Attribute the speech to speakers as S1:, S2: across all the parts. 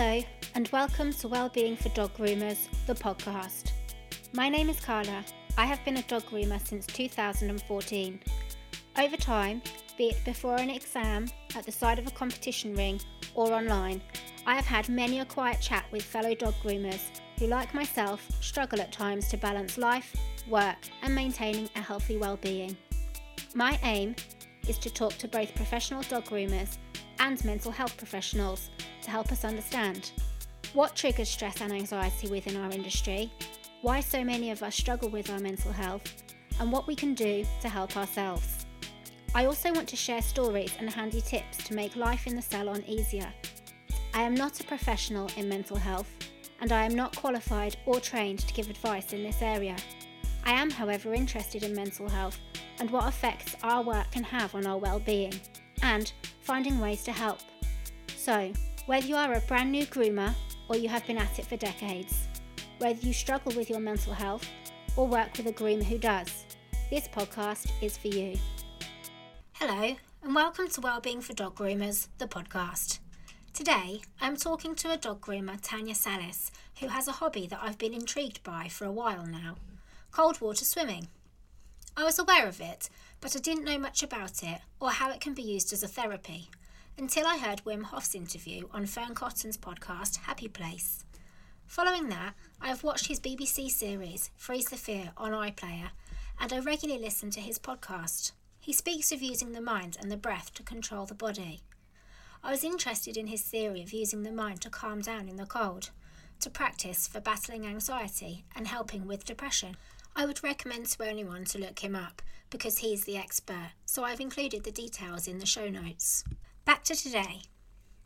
S1: Hello, and welcome to Wellbeing for Dog Groomers, the podcast. My name is Carla. I have been a dog groomer since 2014. Over time, be it before an exam, at the side of a competition ring, or online, I have had many a quiet chat with fellow dog groomers who, like myself, struggle at times to balance life, work, and maintaining a healthy well-being. My aim is to talk to both professional dog groomers and mental health professionals to help us understand what triggers stress and anxiety within our industry, why so many of us struggle with our mental health, and what we can do to help ourselves. I also want to share stories and handy tips to make life in the salon easier. I am not a professional in mental health, and I am not qualified or trained to give advice in this area. I am, however, interested in mental health and what effects our work can have on our well-being, and finding ways to help. So, whether you are a brand new groomer or you have been at it for decades, whether you struggle with your mental health or work with a groomer who does, this podcast is for you. Hello, and welcome to Wellbeing for Dog Groomers, the podcast. Today, I'm talking to a dog groomer, Tanya Salas, who has a hobby that I've been intrigued by for a while now cold water swimming. I was aware of it, but I didn't know much about it or how it can be used as a therapy until I heard Wim Hof's interview on Fearne Cotton's podcast Happy Place. Following that, I have watched his BBC series Freeze the Fear on iPlayer, and I regularly listen to his podcast. He speaks of using the mind and the breath to control the body. I was interested in his theory of using the mind to calm down in the cold, to practice for battling anxiety and helping with depression. I would recommend to anyone to look him up because he's the expert, so I've included the details in the show notes. Back to today.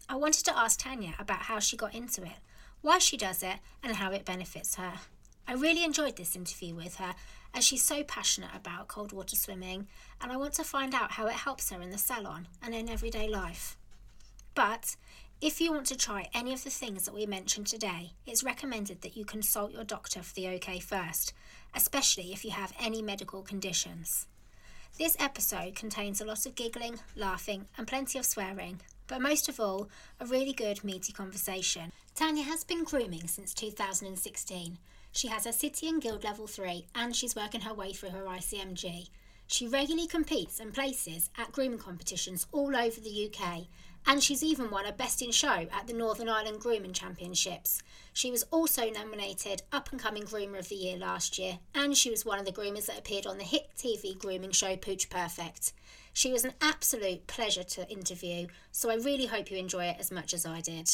S1: I wanted to ask Tanya about how she got into it, why she does it, and how it benefits her. I really enjoyed this interview with her as she's so passionate about cold water swimming, and I want to find out how it helps her in the salon and in everyday life. But if you want to try any of the things that we mentioned today, it's recommended that you consult your doctor for the OK first, especially if you have any medical conditions. This episode contains a lot of giggling, laughing, and plenty of swearing, but most of all, a really good, meaty conversation. Tanya has been grooming since 2016. She has her City and Guild Level 3, and she's working her way through her ICMG. She regularly competes and places at grooming competitions all over the UK, and she's even won a Best in Show at the Northern Ireland Grooming Championships. She was also nominated Up and Coming Groomer of the Year last year, and she was one of the groomers that appeared on the hit TV grooming show Pooch Perfect. She was an absolute pleasure to interview, so I really hope you enjoy it as much as I did.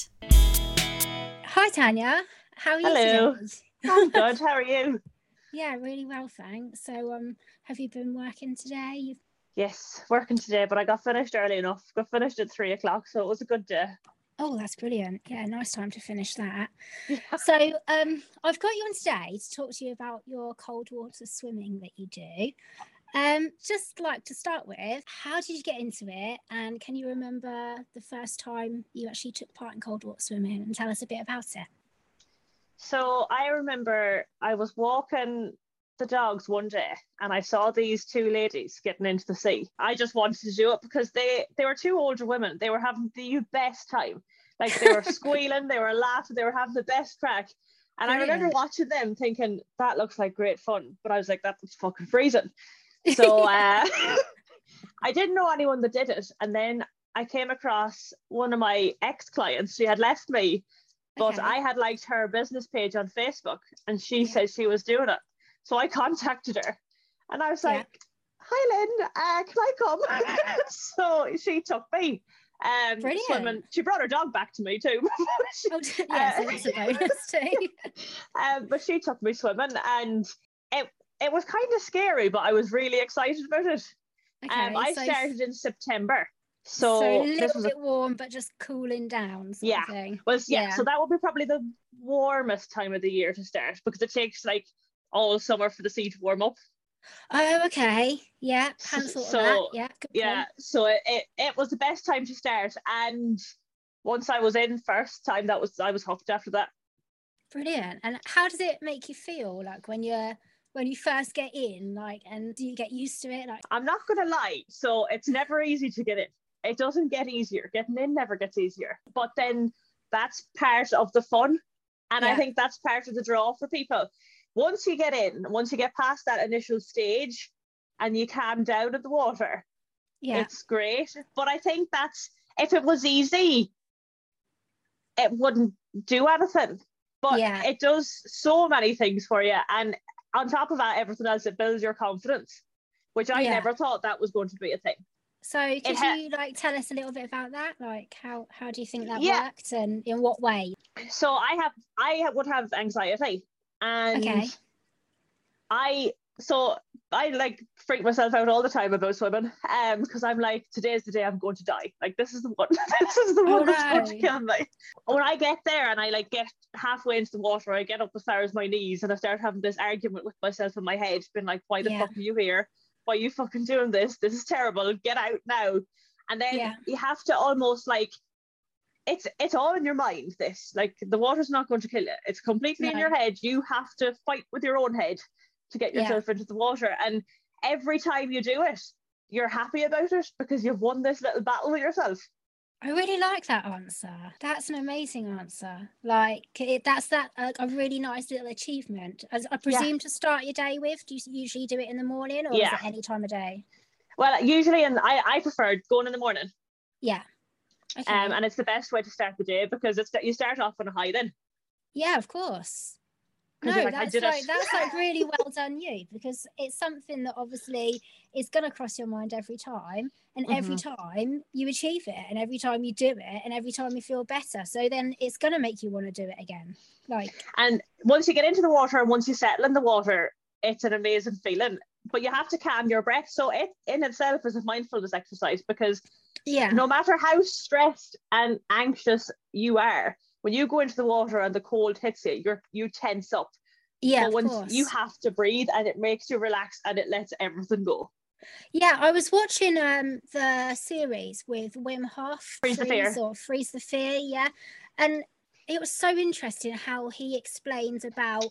S1: Hi, Tanya. How are you
S2: Hello.
S1: today?
S2: I'm good. How are you?
S1: Yeah, really well, thanks. So, um, have you been working today? You've
S2: Yes, working today, but I got finished early enough. Got finished at three o'clock, so it was a good day.
S1: Oh, that's brilliant. Yeah, nice time to finish that.
S2: Yeah.
S1: So, um, I've got you on today to talk to you about your cold water swimming that you do. Um, just like to start with, how did you get into it? And can you remember the first time you actually took part in cold water swimming and tell us a bit about it?
S2: So I remember I was walking the dogs one day and I saw these two ladies getting into the sea. I just wanted to do it because they they were two older women. They were having the best time. Like they were squealing, they were laughing, they were having the best crack. And I remember watching them thinking that looks like great fun, but I was like, that's fucking freezing. So uh, I didn't know anyone that did it. And then I came across one of my ex clients. She had left me, but
S1: Okay.
S2: I had liked her business page on Facebook and she
S1: Yeah.
S2: said she was doing it. So I contacted her and I was
S1: Yeah.
S2: like, Hi Lynn, uh, can I come? so she took me. Um,
S1: Brilliant.
S2: swimming. She brought her dog back to me too.
S1: Oh, yeah, so
S2: Uh,
S1: that's a bonus
S2: um, but she took me swimming and it, it was kind of scary, but I was really excited about it.
S1: Okay,
S2: um, I
S1: so,
S2: started in September.
S1: so,
S2: So,
S1: a little
S2: was a,
S1: bit warm, but just cooling down. Sort
S2: Yeah.
S1: Of thing.
S2: was yeah,
S1: yeah.
S2: so that would be probably the warmest time of the year to start because it takes like all summer for the sea to warm up.
S1: Oh, okay. Yeah,
S2: S-
S1: hadn't thought of
S2: so,
S1: that. Yeah, good
S2: Yeah,
S1: point.
S2: so it, it, it was the best time to start. And once I was in first time, that was I was hooked after that.
S1: Brilliant. And how does it make you feel like when you're when you first get in, like and do you get used to it? Like
S2: I'm not gonna lie, so it's never easy to get in. It doesn't get easier. Getting in never gets easier. But then that's part of the fun. And
S1: Yeah.
S2: I think that's part of the draw for people. Once you get in, once you get past that initial stage and you calm down in the water,
S1: Yeah.
S2: it's great. But I think that's if it was easy, it wouldn't do anything. But
S1: Yeah.
S2: it does so many things for you. And on top of that, everything else, it builds your confidence, which I
S1: Yeah.
S2: never thought that was going to be a thing.
S1: So could
S2: ha-
S1: you like tell us a little bit about that? Like how how do you think that
S2: Yeah.
S1: worked and in what way?
S2: So I have I would have anxiety and
S1: Okay.
S2: I so I like freak myself out all the time about swimming. Um, because I'm like, today's the day I'm going to die. Like this is the one this is the
S1: Oh,
S2: one that's going to
S1: no.
S2: kill me. When I get there and I like get halfway into the water, I get up as far as my knees and I start having this argument with myself in my head, being like, why the
S1: Yeah.
S2: fuck are you here? Why are you fucking doing this? This is terrible. Get out now. And then
S1: Yeah.
S2: you have to almost like it's it's all in your mind this like the water's not going to kill you it's completely in your head you have to fight with your own head to get
S1: Yeah.
S2: yourself into the water and every time you do it you're happy about it because you've won this little battle with yourself
S1: I really like that answer. That's an amazing answer. Like it, that's that uh, a really nice little achievement. As I presume to start your day with. Do you usually do it in the morning or is
S2: Yeah.
S1: it any time of day?
S2: well usually and I, I prefer going in the morning
S1: Yeah. Okay.
S2: um, and it's the best way to start the day because it's that you start off on a high then
S1: yeah, of course. No,
S2: like,
S1: that's like that's like really well done you because it's something that obviously is going to cross your mind every time and every
S2: Mm-hmm.
S1: time you achieve it and every time you do it and every time you feel better so then it's going to make you want to do it again like
S2: And once you get into the water and once you settle in the water, it's an amazing feeling. But you have to calm your breath. So it in itself is a mindfulness exercise because
S1: yeah
S2: no matter how stressed and anxious you are, when you go into the water and the cold hits you, you're you tense up.
S1: yeah
S2: but once you have to breathe and it makes you relax and it lets everything go.
S1: Yeah, I was watching um the series with Wim Hof,
S2: Freeze the Fear.
S1: or Freeze the Fear, yeah, and it was so interesting how he explains about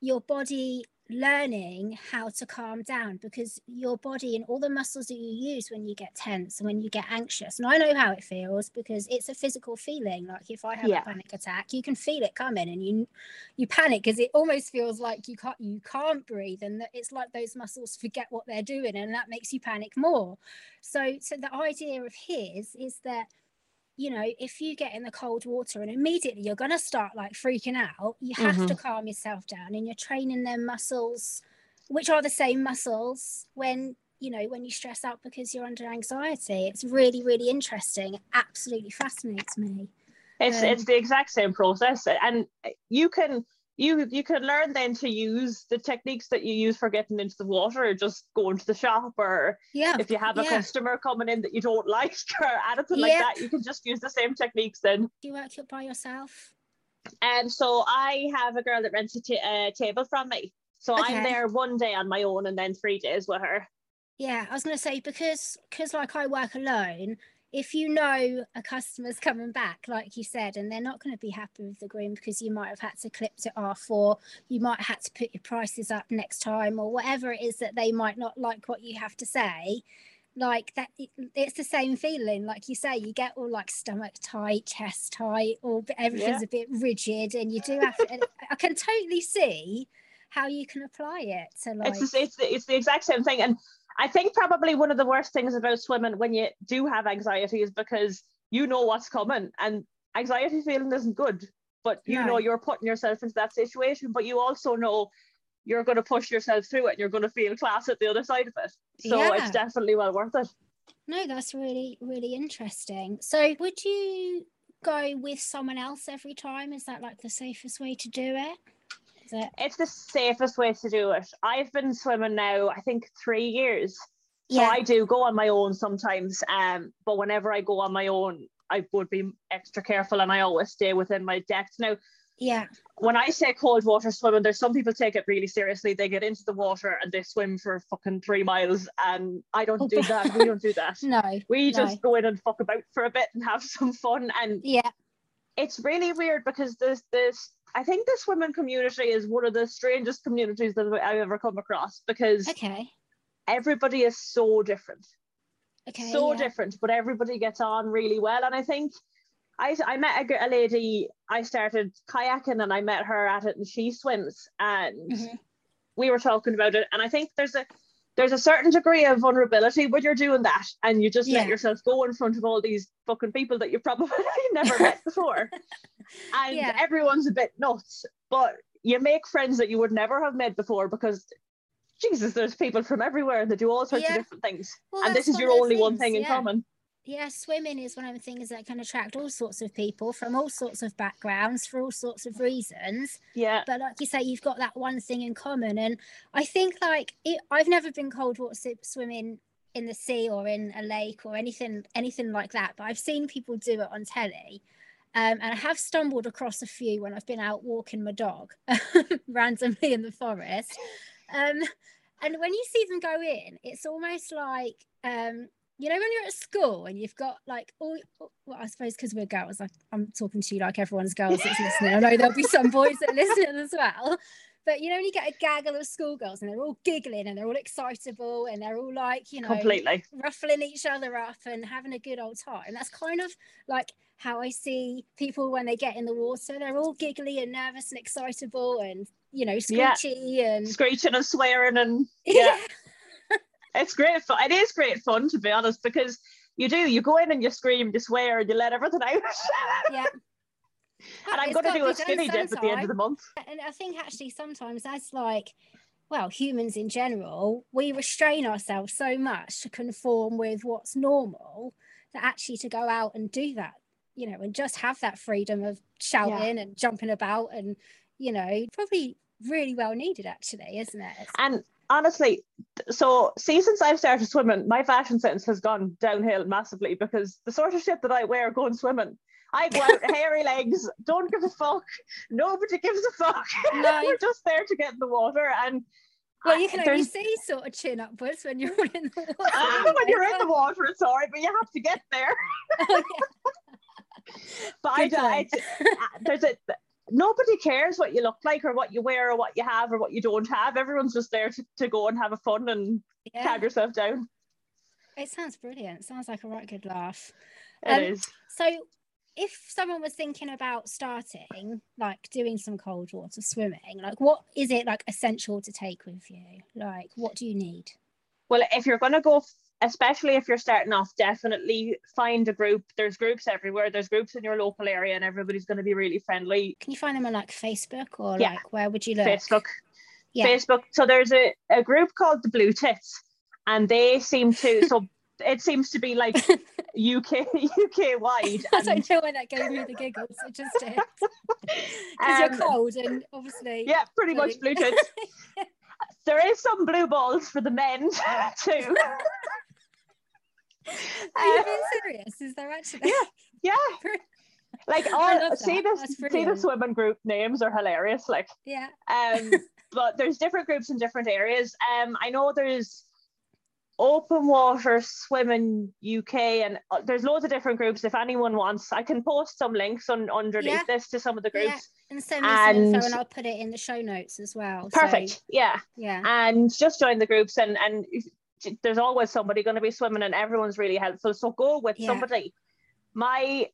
S1: your body learning how to calm down because your body and all the muscles that you use when you get tense and when you get anxious and i know how it feels because it's a physical feeling like if i have
S2: Yeah.
S1: a panic attack you can feel it coming and you you panic because it almost feels like you can't you can't breathe and that it's like those muscles forget what they're doing and that makes you panic more so so the idea of his is that you know if you get in the cold water and immediately you're going to start like freaking out you have to calm yourself down and you're training their muscles which are the same muscles when you know when you stress out because you're under anxiety. It's really really interesting. It absolutely fascinates me.
S2: It's
S1: Um,
S2: it's the exact same process. And you can you you can learn then to use the techniques that you use for getting into the water or just going to the shop or
S1: yeah
S2: if you have a
S1: yeah.
S2: customer coming in that you don't like or anything like that, you can just use the same techniques then.
S1: do you work it by yourself
S2: And so I have a girl that rents a uh, table from me. So I'm there one day on my own and then three days with her.
S1: Yeah, I was going to say because because like I work alone, if you know a customer's coming back, like you said, and they're not going to be happy with the groom because you might have had to clip it off, or you might have had to put your prices up next time, or whatever it is that they might not like what you have to say. Like that, it- it's the same feeling. Like you say, you get all like stomach tight, chest tight, or everything's a bit rigid, and you do have to. I can totally see how you can apply it to like.
S2: It's, it's, the, it's the exact same thing. And I think probably one of the worst things about swimming when you do have anxiety is because you know what's coming and anxiety feeling isn't good, but you
S1: No.
S2: know you're putting yourself into that situation, but you also know you're going to push yourself through it and you're going to feel class at the other side of it. So
S1: Yeah.
S2: it's definitely well worth it.
S1: No, that's really, really interesting. So, would you go with someone else every time? Is that like the safest way to do it? Is it?
S2: It's the safest way to do it. I've been swimming now, I think, three years. So
S1: Yeah.
S2: I do go on my own sometimes. Um, but whenever I go on my own, I would be extra careful and I always stay within my depth. Now,
S1: Yeah.
S2: when I say cold water swimming, there's some people take it really seriously. They get into the water and they swim for fucking three miles. And I don't
S1: Oh,
S2: do that. We don't do that.
S1: No.
S2: We
S1: no.
S2: just go in and fuck about for a bit and have some fun. And
S1: Yeah.
S2: it's really weird because this this I think the swimming community is one of the strangest communities that I've ever come across because
S1: Okay.
S2: everybody is so different.
S1: Okay.
S2: so
S1: yeah.
S2: different, but everybody gets on really well. And I think I, I met a, a, lady, I started kayaking and I met her at it and she swims and mm-hmm. we were talking about it. And I think there's a there's a certain degree of vulnerability when you're doing that and you just yeah. let yourself go in front of all these fucking people that you've probably never met before. and yeah. everyone's a bit nuts, but you make friends that you would never have met before because Jesus, there's people from everywhere and they do all sorts yeah. of different things. Well, and this is your only things, one thing in common
S1: yeah, swimming is one of the things that can attract all sorts of people from all sorts of backgrounds for all sorts of reasons.
S2: Yeah.
S1: But like you say, you've got that one thing in common. And I think like it, I've never been cold water swimming in the sea or in a lake or anything anything like that. But I've seen people do it on telly. Um, and I have stumbled across a few when I've been out walking my dog randomly in the forest. Um, and when you see them go in, it's almost like um, you know when you're at school and you've got like all well i suppose because we're girls like i'm talking to you like everyone's girls that's listening i know there'll be some boys that listen as well but you know when you get a gaggle of schoolgirls and they're all giggling and they're all excitable and they're all like you know
S2: completely
S1: ruffling each other up and having a good old time that's kind of like how i see people when they get in the water they're all giggly and nervous and excitable and you know screechy yeah. and
S2: screeching and swearing and yeah it's great fun. It is great fun to be honest, because you do, you go in and you scream, you swear, and you let everything out.
S1: yeah.
S2: and I'm going to do a skinny dip at the end of the month.
S1: And I think actually sometimes that's like, well, humans in general, we restrain ourselves so much to conform with what's normal that actually to go out and do that, you know, and just have that freedom of shouting yeah. and jumping about and, you know, probably really well needed actually, isn't it?
S2: And honestly, so see, since I've started swimming, my fashion sense has gone downhill massively because the sort of shit that I wear going swimming, I go out hairy legs, don't give a fuck. Nobody gives a fuck. No. We're just there to get in the water and
S1: well, you can only see sort of chin upwards when you're in the water. Uh,
S2: when you're in the water, it's all right, but you have to get there. Oh, yeah. but Good I, I, there's a nobody cares what you look like or what you wear or what you have or what you don't have. Everyone's just there to, to go and have a fun and yeah. calm yourself down.
S1: It sounds brilliant. It sounds like a right good laugh.
S2: It um, is.
S1: So if someone was thinking about starting like doing some cold water swimming, like what is it like essential to take with you? Like what do you need?
S2: Well, if you're gonna go especially if you're starting off, definitely find a group. There's groups everywhere. There's groups in your local area, and everybody's going to be really friendly.
S1: Can you find them on like Facebook or yeah. like where would you look?
S2: Facebook. Yeah. Facebook. So there's a, a group called the Blue Tits, and they seem to so it seems to be like UK UK wide. And...
S1: I don't know why that gave me the giggles. It just did. Because um, you're cold and obviously.
S2: Yeah, pretty much blue tits. there is some blue balls for the men too.
S1: Are you being serious? Is there actually?
S2: Yeah, yeah. like all see this see the swimming group names are hilarious. Like
S1: yeah.
S2: Um, but there's different groups in different areas. Um, I know there's open water swimming UK and uh, there's loads of different groups. If anyone wants, I can post some links on underneath yeah. this to some of the groups.
S1: Yeah. And send me and, some info and I'll put it in the show notes as well.
S2: Perfect.
S1: So,
S2: yeah.
S1: Yeah.
S2: And just join the groups and and there's always somebody going to be swimming and everyone's really helpful. So go with yeah. somebody. My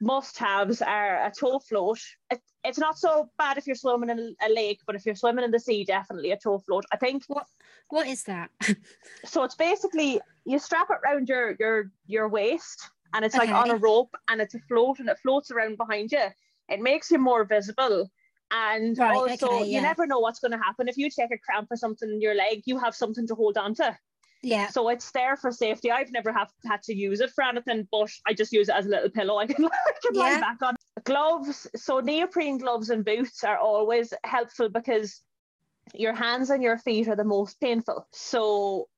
S2: must-haves are a tow float. It, it's not so bad if you're swimming in a lake, but if you're swimming in the sea, definitely a tow float. I think.
S1: What What is that?
S2: so it's basically you strap it around your your your waist, and it's okay. like on a rope, and it's a float, and it floats around behind you. It makes you more visible. And right, also, okay, yeah. you never know what's going to happen. If you take a cramp or something in your leg, you have something to hold on to.
S1: Yeah.
S2: So it's there for safety. I've never have had to use it for anything, but I just use it as a little pillow. I can, I can yeah. lie back on. Gloves. So neoprene gloves and boots are always helpful because your hands and your feet are the most painful. So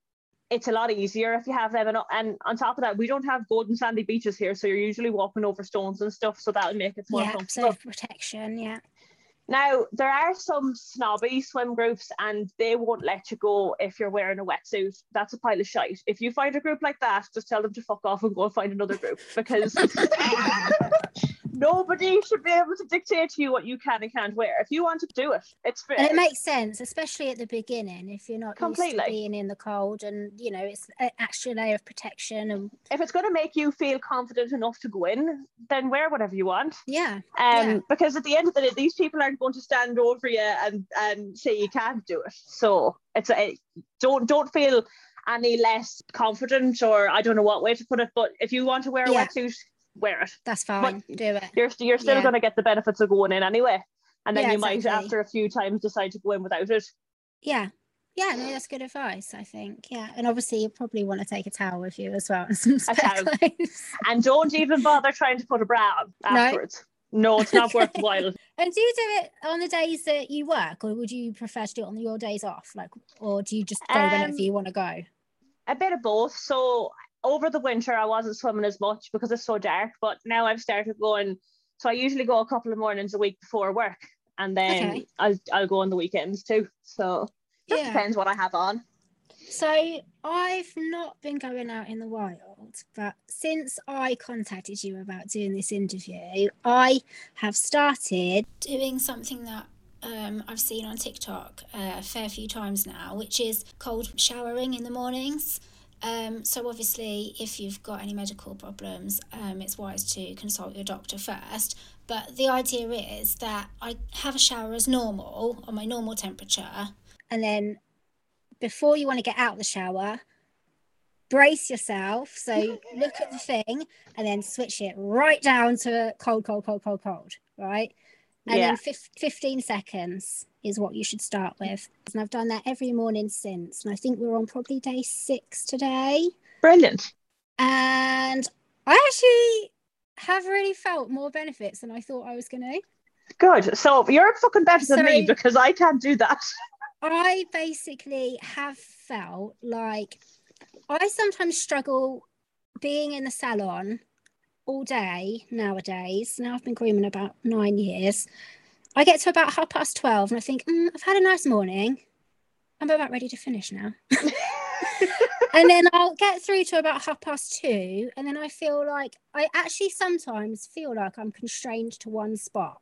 S2: it's a lot easier if you have them. And, and on top of that, we don't have golden sandy beaches here, so you're usually walking over stones and stuff. So that'll make it more
S1: yeah,
S2: comfortable.
S1: protection. Yeah.
S2: Now, there are some snobby swim groups and they won't let you go if you're wearing a wetsuit. That's a pile of shite. If you find a group like that, just tell them to fuck off and go and find another group because nobody should be able to dictate to you what you can and can't wear. If you want to do it, it's fair.
S1: And it makes sense, especially at the beginning, if you're not
S2: Completely.
S1: used to being in the cold, and you know it's actually an extra layer of protection. And
S2: if it's going to make you feel confident enough to go in, then wear whatever you want.
S1: yeah,
S2: Um,
S1: Yeah.
S2: because at the end of the day, these people aren't going to stand over you and and say you can't do it. So it's a don't don't feel any less confident or I don't know what way to put it. But if you want to wear a
S1: Yeah.
S2: wetsuit, wear it.
S1: that's fine. Do it.
S2: You're you're still
S1: Yeah.
S2: going to get the benefits of going in anyway. And then
S1: Yeah,
S2: you might, after a few times, decide to go in without it.
S1: Yeah. Yeah, no, that's good advice, I think. Yeah. And obviously you probably want to take a towel with you as well and some spare clothes.
S2: And don't even bother trying to put a bra on
S1: No.
S2: afterwards. No, it's not worthwhile.
S1: And do you do it on the days that you work or would you prefer to do it on your days off? Like or do you just go
S2: Um,
S1: whenever you want to go?
S2: a bit of both. So over the winter, I wasn't swimming as much because it's so dark. But now I've started going. So I usually go a couple of mornings a week before work, and then
S1: Okay.
S2: I'll I'll go on the weekends too. So just
S1: Yeah.
S2: depends what I have on.
S1: So I've not been going out in the wild, but since I contacted you about doing this interview, I have started doing something that um, I've seen on TikTok uh, a fair few times now, which is cold showering in the mornings. Um, so obviously, if you've got any medical problems, um, it's wise to consult your doctor first. But the idea is that I have a shower as normal on my normal temperature, and then before you want to get out of the shower, brace yourself. So look at the thing and then switch it right down to a cold, cold, cold, cold, cold, right? And
S2: Yeah.
S1: then fif- 15 seconds is what you should start with. And I've done that every morning since. And I think we're on probably day six today.
S2: Brilliant.
S1: And I actually have really felt more benefits than I thought I was going to.
S2: Good. So you're fucking better than me because I can't do that.
S1: I basically have felt like I sometimes struggle being in the salon all day nowadays. Now I've been grooming about nine years. I get to about half past 12 and I think, mm, I've had a nice morning. I'm about ready to finish now. and then I'll get through to about half past two. And then I feel like I actually sometimes feel like I'm constrained to one spot.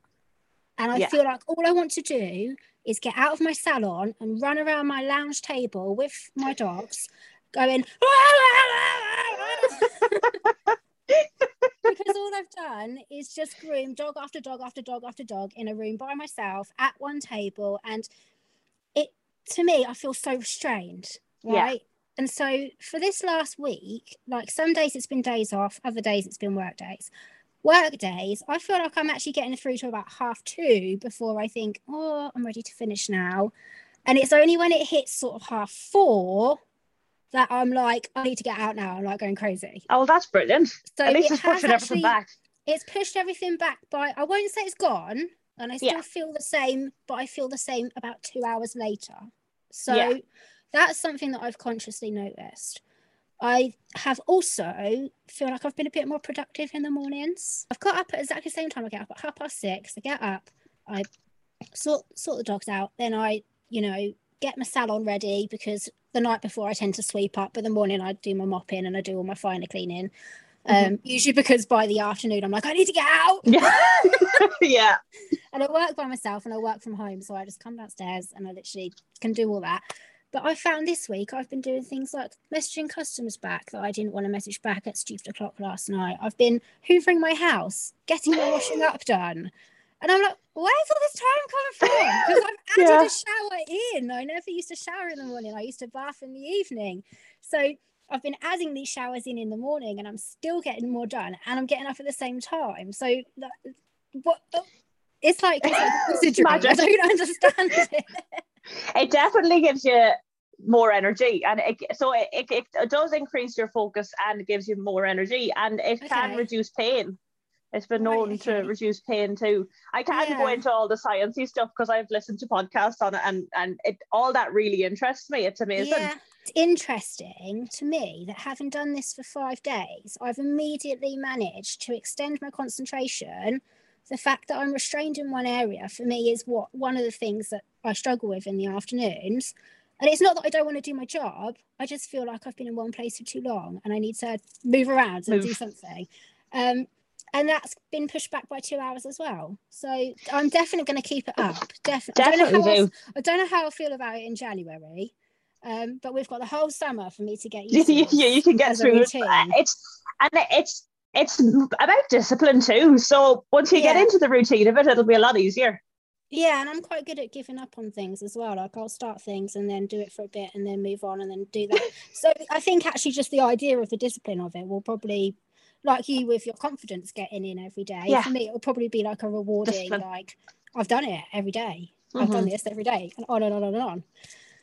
S1: And I
S2: Yeah.
S1: feel like all I want to do is get out of my salon and run around my lounge table with my dogs, going, because all I've done is just groom dog after dog after dog after dog in a room by myself at one table. And it, to me, I feel so restrained,
S2: Yeah.
S1: right? And so for this last week, like some days it's been days off, other days it's been work days. Work days, I feel like I'm actually getting through to about half two before I think, oh, I'm ready to finish now. And it's only when it hits sort of half four that I'm like, I need to get out now. I'm like going crazy.
S2: Oh, that's brilliant.
S1: So
S2: At least
S1: it
S2: it's pushing everything back.
S1: It's pushed everything back by, I won't say it's gone, and I still
S2: Yeah.
S1: feel the same, but I feel the same about two hours later. So
S2: Yeah.
S1: that's something that I've consciously noticed. I have also feel like I've been a bit more productive in the mornings. I've got up at exactly the same time. I get up at half past six. I get up, I sort sort the dogs out, then I, you know, get my salon ready because the night before I tend to sweep up, but the morning I do my mopping and I do all my finer cleaning. Um, usually because by the afternoon I'm like, I need to get out.
S2: Yeah. yeah.
S1: And I work by myself and I work from home. So I just come downstairs and I literally can do all that. But I found this week I've been doing things like messaging customers back that I didn't want to message back at stupid o'clock last night. I've been hoovering my house, getting my washing up done. And I'm like, where's all this time coming from? Because I've added
S2: Yeah.
S1: a shower in. I never used to shower in the morning. I used to bath in the evening. So I've been adding these showers in in the morning and I'm still getting more done and I'm getting up at the same time. So that, what? Oh, it's like, it's like. I don't understand it.
S2: It definitely gives you more energy and it, so it, it, it does increase your focus and gives you more energy and it can reduce pain it's been
S1: Right,
S2: known to reduce pain too i can't go into all the sciencey stuff because i've listened to podcasts on it and and it all that really interests me it's amazing
S1: Yeah. It's interesting to me that having done this for five days, I've immediately managed to extend my concentration. The fact that I'm restrained in one area for me is what one of the things that I struggle with in the afternoons. And it's not that I don't want to do my job. I just feel like I've been in one place for too long and I need to move around and do something. Um, and that's been pushed back by two hours as well. So I'm definitely going to keep it up. Definitely.
S2: Definitely
S1: I don't, know how
S2: do.
S1: I, I don't know how I feel about it in January, um, but we've got the whole summer for me to get used to.
S2: yeah,
S1: this
S2: you can get through it. It's and it's it's about discipline too. So once you get into the routine of it, it'll be a lot easier.
S1: Yeah, and I'm quite good at giving up on things as well. Like I'll start things and then do it for a bit and then move on and then do that. so I think actually just the idea of the discipline of it will probably like you with your confidence getting in every day.
S2: Yeah.
S1: For me, it'll probably be like a rewarding, like I've done it every day. I've done
S2: Mhm.
S1: this every day and on and on and on.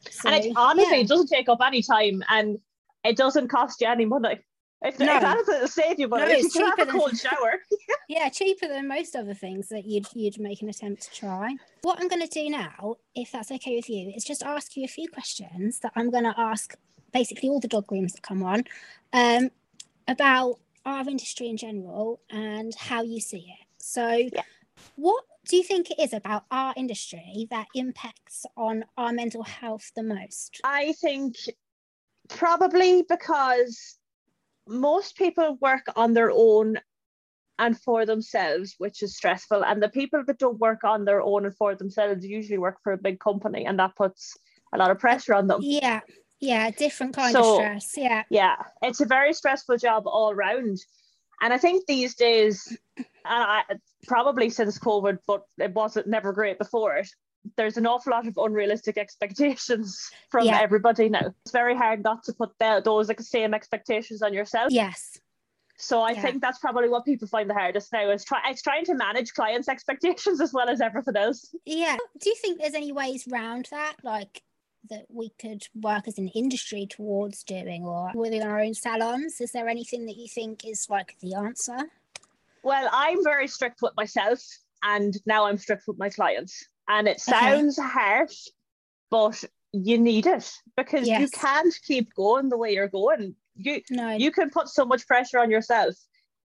S1: So,
S2: and it honestly
S1: yeah.
S2: it doesn't take up any time and it doesn't cost you any money. If,
S1: No.
S2: if anything, it'll save you money.
S1: No, it's cheaper
S2: a
S1: than-
S2: cold shower.
S1: yeah, cheaper than most other things that you'd you'd make an attempt to try. What I'm going to do now, if that's okay with you, is just ask you a few questions that I'm going to ask basically all the dog groomers that come on um, about our industry in general and how you see it. So, what do you think it is about our industry that impacts on our mental health the most?
S2: I think probably because most people work on their own and for themselves, which is stressful. And the people that don't work on their own and for themselves usually work for a big company, and that puts a lot of pressure on them.
S1: Yeah, yeah, different kind
S2: So-
S1: of stress. Yeah,
S2: Yeah, it's a very stressful job all round. And I think these days, and I, probably since COVID, but it wasn't never great before it. There's an awful lot of unrealistic expectations from
S1: Yeah.
S2: everybody now. It's very hard not to put the, those like same expectations on yourself.
S1: yes.
S2: So I
S1: Yeah.
S2: think that's probably what people find the hardest now is try it's trying to manage clients' expectations as well as everything else.
S1: Yeah. Do you think there's any ways round that, like that we could work as an industry towards doing, or within our own salons? Is there anything that you think is like the answer?
S2: Well, I'm very strict with myself, and now I'm strict with my clients. And it
S1: Okay.
S2: sounds harsh, but you need it because you can't keep going the way you're going. You
S1: No.
S2: you can put so much pressure on yourself,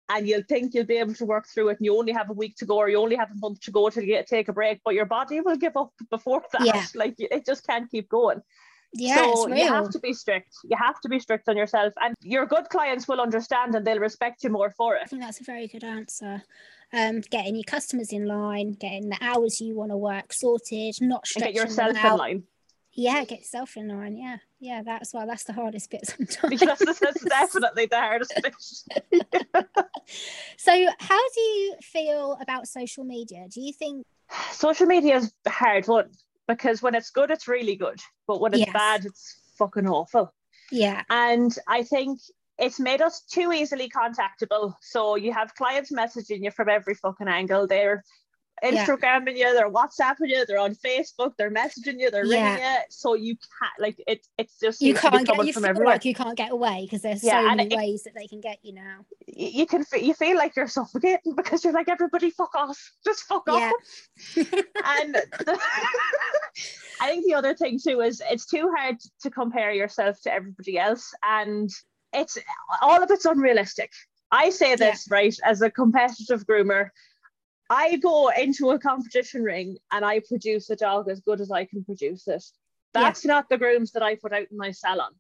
S2: and you'll think you'll be able to work through it, and you only have a week to go, or you only have a month to go to get take a break. But your body will give up before that.
S1: Yeah.
S2: Like it just can't keep going.
S1: yeah,
S2: so you have to be strict. You have to be strict on yourself, and your good clients will understand and they'll respect you more for it.
S1: I think that's a very good answer. Um, getting your customers in line, getting the hours you want to work sorted, not
S2: And
S1: stretching
S2: get yourself in
S1: out.
S2: line.
S1: Yeah, get yourself in line. Yeah, yeah, that's why that's the hardest bit sometimes.
S2: Because that's definitely the hardest bit.
S1: so, how do you feel about social media? Do you think?
S2: Social media is a hard one because when it's good, it's really good, but when it's
S1: Yes.
S2: bad, it's fucking awful.
S1: Yeah,
S2: And I think it's made us too easily contactable. So you have clients messaging you from every fucking angle. They're
S1: Yeah.
S2: Instagramming you, they're WhatsApping you, they're on Facebook, they're messaging you, they're
S1: Yeah.
S2: ringing you. So you can't like it. It's just
S1: you
S2: seems to be
S1: can't get. You
S2: from
S1: feel
S2: everywhere.
S1: like you can't get away because there's
S2: Yeah,
S1: so many
S2: it-
S1: ways that they can get you now.
S2: You can you feel like you're suffocating because you're like everybody fuck off, just fuck
S1: Yeah.
S2: off. and the, I think the other thing too is it's too hard to compare yourself to everybody else, and it's all of it's unrealistic. I say this right as a competitive groomer. I go into a competition ring and I produce a dog as good as I can produce it.
S1: Yeah.
S2: That's not the grooms that I put out in my salon.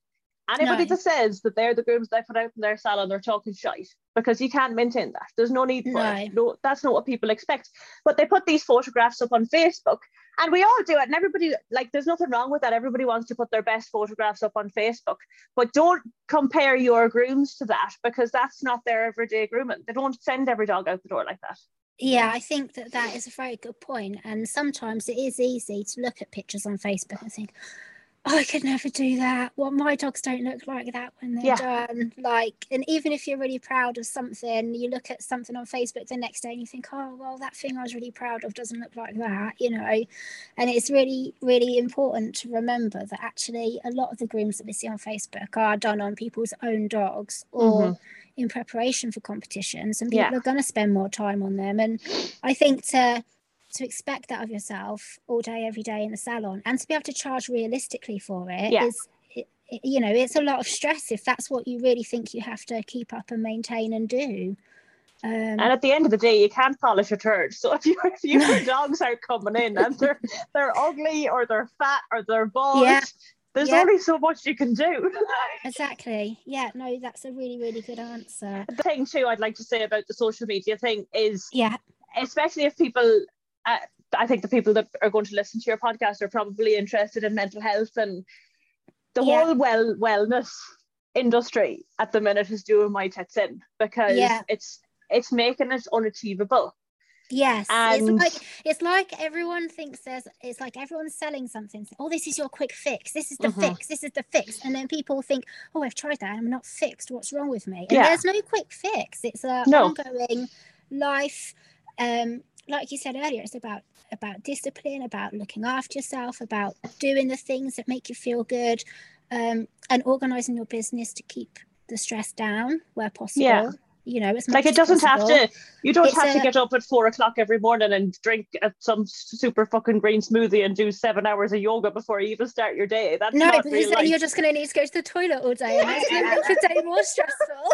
S2: Anybody
S1: No.
S2: that says that they're the grooms that I put out in their salon, they're talking shite because you can't maintain that. There's no need for it. No, that's not what people expect. But they put these photographs up on Facebook, and we all do it. And everybody, like, there's nothing wrong with that. Everybody wants to put their best photographs up on Facebook, but don't compare your grooms to that because that's not their everyday grooming. They don't send every dog out the door like that.
S1: Yeah, I think that that is a very good point. And sometimes it is easy to look at pictures on Facebook and think, oh, I could never do that. Well, my dogs don't look like that when they're
S2: Yeah.
S1: done. Like, and even if you're really proud of something, you look at something on Facebook the next day and you think, oh, well, that thing I was really proud of doesn't look like that, you know. And it's really, really important to remember that actually a lot of the grooms that we see on Facebook are done on people's own dogs or
S2: Mhm.
S1: In preparation for competitions and people
S2: Yeah.
S1: are going to spend more time on them and i think to to expect that of yourself all day every day in the salon and to be able to charge realistically for it is,
S2: Yeah.
S1: it- you know it's a lot of stress if that's what you really think you have to keep up and maintain and do um
S2: And at the end of the day, you can't polish a turd. So if, you, if your dogs are coming in and they're they're ugly or they're fat or they're bald,
S1: Yeah.
S2: There's
S1: Yeah.
S2: only so much you can do.
S1: Exactly. Yeah, no, that's a really, really good answer.
S2: the thing too, I'd like to say about the social media thing is,
S1: Yeah.
S2: especially if people, uh, I think the people that are going to listen to your podcast are probably interested in mental health and the
S1: Yeah.
S2: whole well wellness industry at the minute is doing my tits in because
S1: Yeah.
S2: it's it's making it unachievable.
S1: Yes,
S2: And-
S1: it's like it's like everyone thinks there's it's like everyone's selling something. Oh, this is your quick fix. This is the
S2: Mhm.
S1: fix. This is the fix. And then people think, oh, I've tried that. and I'm not fixed. What's wrong with me? And
S2: Yeah.
S1: there's no quick fix. It's a
S2: No.
S1: ongoing life. Um, like you said earlier, it's about about discipline, about looking after yourself, about doing the things that make you feel good, um, and organizing your business to keep the stress down where possible.
S2: Yeah.
S1: You know, much
S2: Like it doesn't have to. You don't
S1: It's
S2: have to get up at four o'clock every morning and drink some super fucking green smoothie and do seven hours of yoga before you even start your day. That's
S1: No,
S2: not
S1: because
S2: real
S1: then you're just going to need to go to the toilet all day, and that's going to make the day more stressful.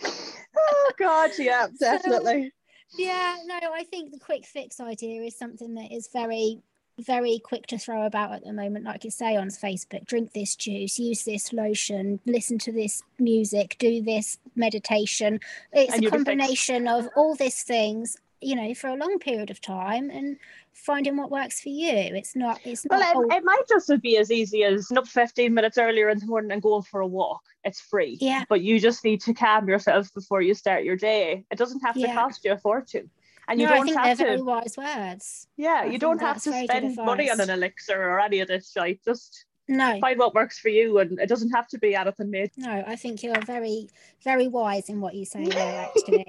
S2: Oh God, yeah, definitely.
S1: yeah, no, I think the quick fix idea is something that is very, very quick to throw about at the moment. Like you say on Facebook, drink this juice, use this lotion, listen to this music, do this meditation. It's
S2: And
S1: a combination of all these things, you know, for a long period of time and finding what works for you. It's not, it's not.
S2: Well, it, it might just be as easy as up 15 minutes earlier in the morning and going for a walk. It's free.
S1: Yeah.
S2: But you just need to calm yourself before you start your day. It doesn't have to
S1: Yeah.
S2: cost you a fortune. And you
S1: no, I
S2: don't
S1: think
S2: have
S1: they're
S2: to,
S1: very wise words.
S2: yeah,
S1: I
S2: you don't have to
S1: very good
S2: spend money on an elixir or any of this shit. Just
S1: No,
S2: find what works for you, and it doesn't have to be anything made.
S1: no, I think you're very, very wise in what you say there, actually.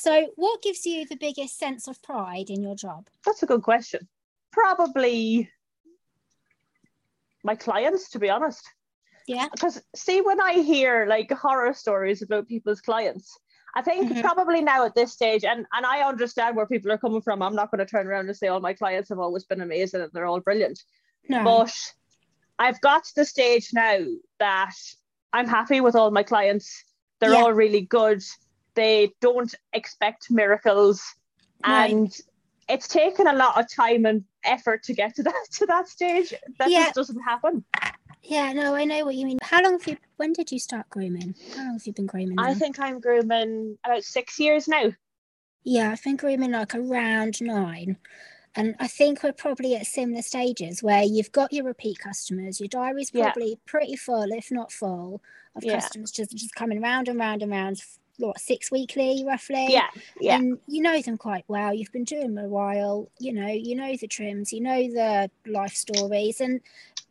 S1: so, what gives you the biggest sense of pride in your job?
S2: That's a good question. Probably my clients, to be honest.
S1: Yeah.
S2: Because see, when I hear like horror stories about people's clients, I think
S1: Mhm.
S2: probably now at this stage, and and I understand where people are coming from. I'm not going to turn around and say all my clients have always been amazing and they're all brilliant.
S1: No.
S2: But I've got to the stage now that I'm happy with all my clients. They're
S1: Yeah.
S2: all really good. They don't expect miracles.
S1: Right.
S2: And it's taken a lot of time and effort to get to that to that stage. That
S1: Yeah.
S2: just doesn't happen.
S1: Yeah, no, I know what you mean. How long have you? When did you start grooming? How long have you been grooming?
S2: I think I'm grooming about six years now.
S1: Yeah, I've been grooming like around nine. And I think we're probably at similar stages where you've got your repeat customers, your diary's
S2: Yeah.
S1: probably pretty full, if not full, of
S2: Yeah.
S1: customers just, just coming round and round and round, what, six weekly roughly?
S2: Yeah, yeah.
S1: And you know them quite well. You've been doing them a while, you know, you know the trims, you know the life stories, and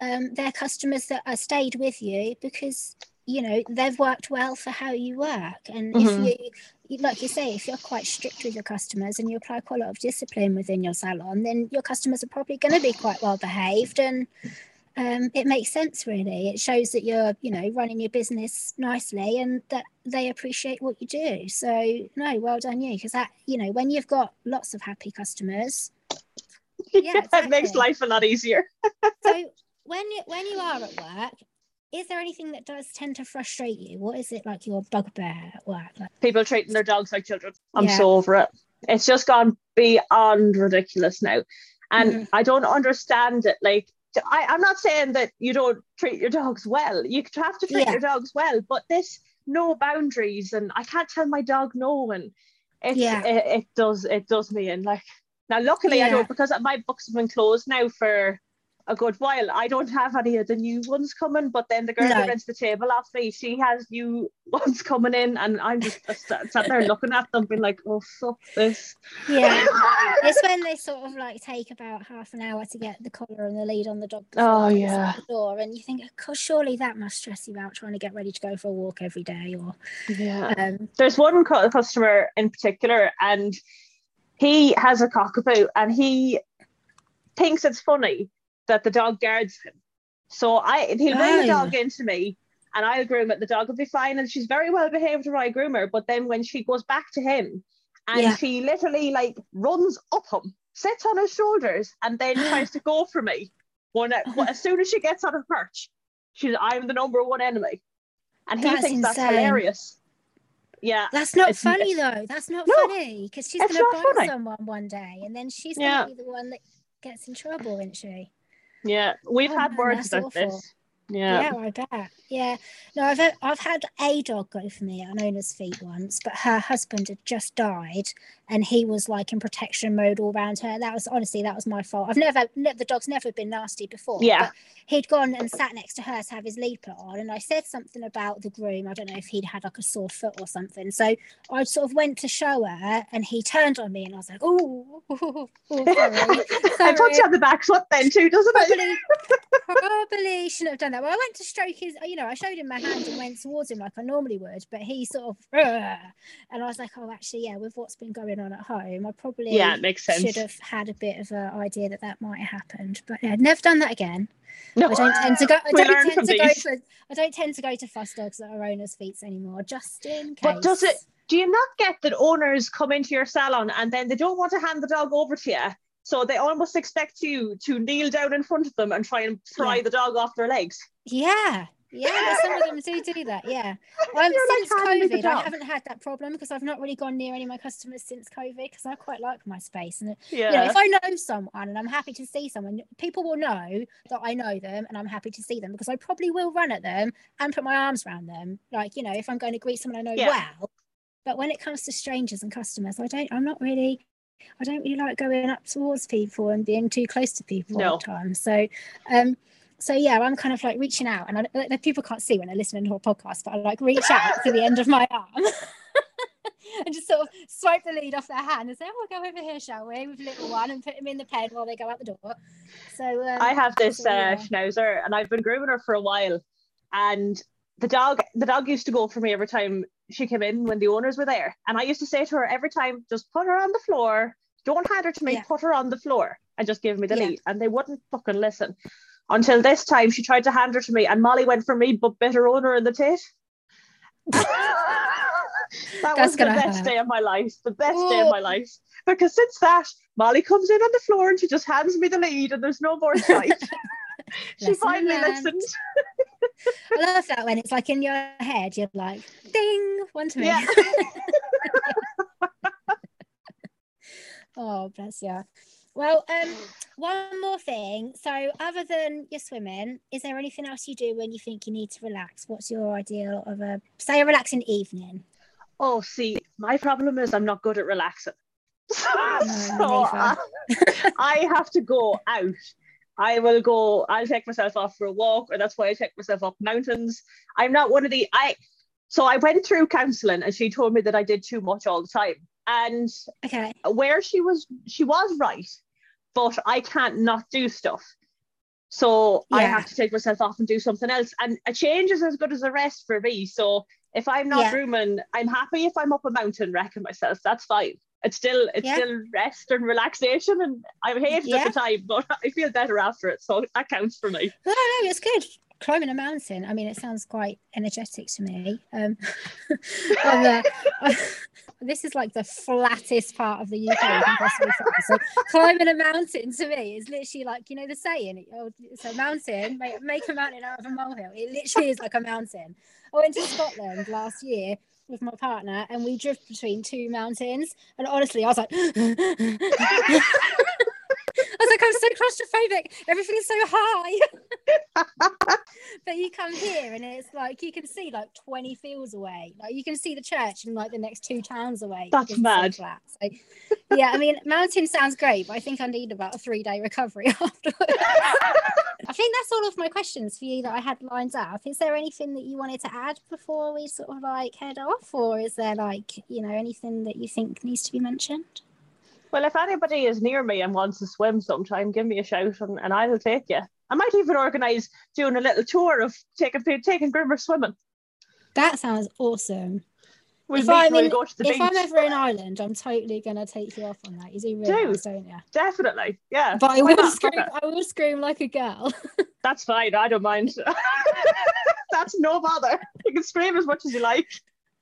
S1: um, they're customers that are stayed with you because you know they've worked well for how you work. And
S2: Mhm.
S1: if you, you, like you say, if you're quite strict with your customers and you apply quite a lot of discipline within your salon, then your customers are probably going to be quite well behaved and. Um, it makes sense, really. It shows that you're, you know, running your business nicely and that they appreciate what you do. So, no, well done you, because that, you know, when you've got lots of happy customers. Yeah,
S2: it makes life a lot easier.
S1: So, when you when you are at work, is there anything that does tend to frustrate you? What is it like your bugbear at work? Like,
S2: People treating their dogs like children. I'm
S1: Yeah.
S2: so over it. It's just gone beyond ridiculous now. And
S1: Mhm.
S2: I don't understand it. Like, I, I'm not saying that you don't treat your dogs well. You have to treat
S1: Yeah.
S2: your dogs well, but this no boundaries and I can't tell my dog no and it's
S1: Yeah.
S2: it, it does it does me in like now luckily I don't because my books have been closed now for a good while. I don't have any of the new ones coming, but then the girl
S1: No.
S2: who rents the table off me, she has new ones coming in, and I'm just sat, sat there looking at them, being like, "Oh fuck this!"
S1: yeah, it's when they sort of like take about half an hour to get the collar and the lead on the dog.
S2: Oh, yeah.
S1: Door, and you think, "God, surely that must stress you out trying to get ready to go for a walk every day, or
S2: Yeah.
S1: um,
S2: There's one cu- customer in particular, and he has a cockapoo, and he thinks it's funny that the dog guards him. So I he'll bring the dog into me. And I'll groom it. The dog will be fine, and she's very well behaved when I groom her. But then when she goes back to him, and
S1: Yeah.
S2: she literally like runs up him, sits on his shoulders, and then tries to go for me. When as soon as she gets on her perch, she's I'm the number one enemy, and he
S1: That's
S2: thinks that's hilarious. Yeah,
S1: That's not
S2: It's-
S1: funny though. That's not
S2: No,
S1: funny because she's going to
S2: not
S1: bite
S2: funny.
S1: someone one day, and then she's
S2: Yeah.
S1: to be the one that gets in trouble, isn't she?
S2: Yeah, we've
S1: Oh,
S2: had
S1: man,
S2: words about
S1: awful.
S2: this. Yeah.
S1: Yeah, I bet. Yeah, no, I've had, I've had a dog go for me on owner's feet once, but her husband had just died, and he was like in protection mode all around her. That was honestly that was my fault. I've never ne- the dog's never been nasty before.
S2: Yeah.
S1: but he'd gone and sat next to her to have his lead put on, and I said something about the groom. I don't know if he'd had like a sore foot or something. So I sort of went to show her, and he turned on me, and I was like, "Oh, oh, sorry,
S2: I
S1: sorry."
S2: touch you on the back foot then too, doesn't it?
S1: probably probably shouldn't have done that. Well, I went to stroke his, you know, I showed him my hand and went towards him like I normally would, but he sort of, "Ugh," and I was like, oh, actually, yeah, with what's been going on at home, I probably
S2: Yeah, it makes sense.
S1: should have had a bit of an idea that that might have happened. But yeah, never done that again.
S2: No.
S1: I don't tend to go. I
S2: We
S1: don't tend to go
S2: these.
S1: I don't tend to go to fuss dogs that are owners' feet anymore, just in case.
S2: But does it? Do you not get that owners come into your salon and then they don't want to hand the dog over to you? So they almost expect you to kneel down in front of them and try and pry
S1: Yeah.
S2: the dog off their legs.
S1: Yeah. Yeah, some of them do do that. Yeah, um,
S2: You're like
S1: since COVID, I haven't had that problem because I've not really gone near any of my customers since COVID because I quite like my space. And
S2: Yeah.
S1: you know, if I know someone and I'm happy to see someone, people will know that I know them and I'm happy to see them because I probably will run at them and put my arms around them. Like you know, if I'm going to greet someone I know
S2: Yeah.
S1: well. But when it comes to strangers and customers, I don't. I'm not really. I don't really like going up towards people and being too close to people all
S2: No.
S1: the time. So, um, so yeah, I'm kind of like reaching out, and I, like, people can't see when they're listening to a podcast, but I like reach out to the end of my arm and just sort of swipe the lead off their hand and say, "Oh, we'll go over here, shall we?" With little one, and put him in the pen while they go out the door. So um,
S2: I have this
S1: so,
S2: uh, schnauzer and I've been grooming her for a while. And the dog, the dog used to go for me every time she came in when the owners were there. And I used to say to her every time, just put her on the floor. Don't hand her to me,
S1: Yeah.
S2: put her on the floor and just give me the
S1: Yeah.
S2: lead. And they wouldn't fucking listen. Until this time she tried to hand her to me and Molly went for me but bit her owner in the tit. that
S1: That's
S2: was the best
S1: hurt.
S2: day of my life. The best day of my life. Because since that, Molly comes in on the floor and she just hands me the lead and there's no more fight. she
S1: Lesson
S2: finally
S1: learned.
S2: listened.
S1: I love that when it's like in your head, you're like, "Ding, one to me."
S2: Yeah.
S1: oh, bless you. Well, um, one more thing. So, other than your swimming, is there anything else you do when you think you need to relax? What's your ideal of a say a relaxing evening?
S2: Oh, see, my problem is I'm not good at relaxing. so
S1: neither.
S2: I, I have to go out. I will go, I'll take myself off for a walk, or that's why I take myself up mountains. I'm not one of the I so I went through counseling and she told me that I did too much all the time. And
S1: Okay.
S2: where she was she was right, but I can't not do stuff. So I have to take myself off and do something else. And a change is as good as a rest for me. So if I'm not
S1: Yeah.
S2: grooming, I'm happy if I'm up a mountain wrecking myself. That's fine. It's still it's
S1: Yeah.
S2: still rest and relaxation and I hated it
S1: Yeah.
S2: at the time, but I feel better after it. So that counts for me.
S1: No, no, it's good. Climbing a mountain. I mean, it sounds quite energetic to me. Um, and, uh, this is like the flattest part of the UK you can possibly find. So climbing a mountain to me is literally like you know the saying. oh, It's a mountain. Make, make a mountain out of a molehill. It literally is like a mountain. I went to Scotland last year with my partner, and we drove between two mountains. And honestly, I was like. I was like, I'm so claustrophobic. Everything's so high. but you come here and it's like you can see like 20 fields away. Like you can see the church in like the next two towns away.
S2: That's mad.
S1: So flat. So yeah, I mean, mountain sounds great, but I think I need about a three day recovery afterwards. I think that's all of my questions for you that I had lined up. Is there anything that you wanted to add before we sort of like head off, or is there like you know anything that you think needs to be mentioned?
S2: Well, if anybody is near me and wants to swim sometime, give me a shout and, and I'll take you. I might even organise doing a little tour of taking taking Grimmer swimming.
S1: That sounds awesome.
S2: We'll
S1: if I'm in-
S2: go to the
S1: if. I'm ever in Ireland, I'm totally gonna take you off on that. You do realise, don't you?
S2: Definitely, yeah.
S1: But I
S2: Why
S1: will
S2: not?
S1: scream. I will scream like a girl.
S2: That's fine. I don't mind. That's no bother. You can scream as much as you like.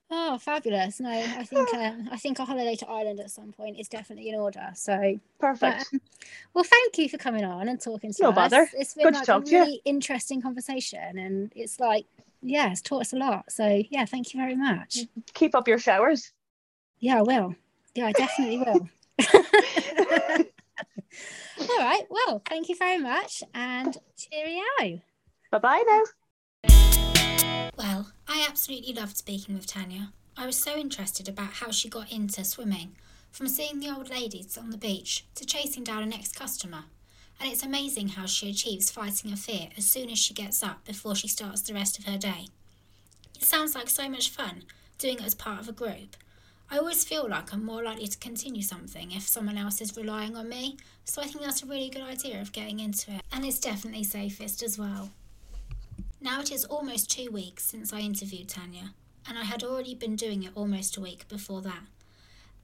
S1: Oh, fabulous! No, I think uh, I think a holiday to Ireland at some point is definitely in order. So, but,
S2: Perfect.
S1: um, well, thank you for coming on and talking to
S2: No
S1: us.
S2: bother.
S1: It's been
S2: Good to
S1: like
S2: talk
S1: a
S2: to you.
S1: really interesting conversation, and it's like, yeah, it's taught us a lot. So, yeah, thank you very much.
S2: Keep up your showers.
S1: Yeah, I will. Yeah, I definitely will. All right. Well, thank you very much and cheerio.
S2: Bye bye now.
S1: I absolutely loved speaking with Tanya. I was so interested about how she got into swimming, from seeing the old ladies on the beach to chasing down an ex customer. And it's amazing how she achieves fighting a fear as soon as she gets up before she starts the rest of her day. It sounds like so much fun doing it as part of a group. I always feel like I'm more likely to continue something if someone else is relying on me, so I think that's a really good idea of getting into it, and it's definitely safest as well. Now it is almost two weeks since I interviewed Tanya, and I had already been doing it almost a week before that.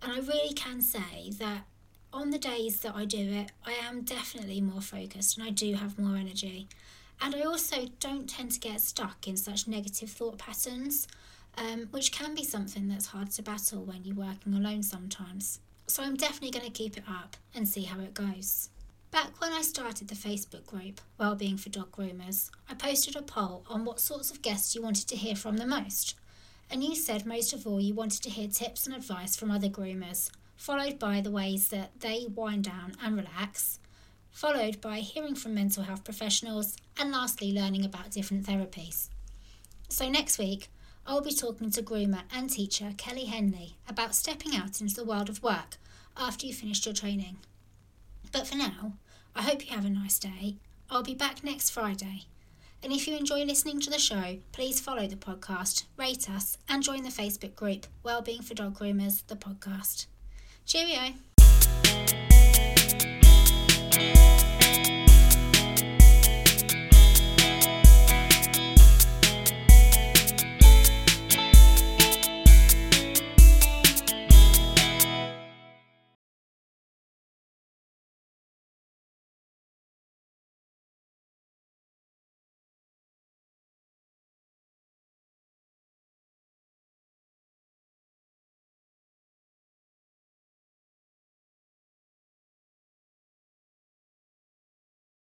S1: And I really can say that on the days that I do it, I am definitely more focused and I do have more energy. And I also don't tend to get stuck in such negative thought patterns, um, which can be something that's hard to battle when you're working alone sometimes. So I'm definitely going to keep it up and see how it goes. Back when I started the Facebook group, Wellbeing for Dog Groomers, I posted a poll on what sorts of guests you wanted to hear from the most. And you said most of all you wanted to hear tips and advice from other groomers, followed by the ways that they wind down and relax, followed by hearing from mental health professionals, and lastly, learning about different therapies. So, next week, I'll be talking to groomer and teacher Kelly Henley about stepping out into the world of work after you've finished your training. But for now, I hope you have a nice day. I'll be back next Friday. And if you enjoy listening to the show, please follow the podcast, rate us, and join the Facebook group Wellbeing for Dog Groomers, the podcast. Cheerio!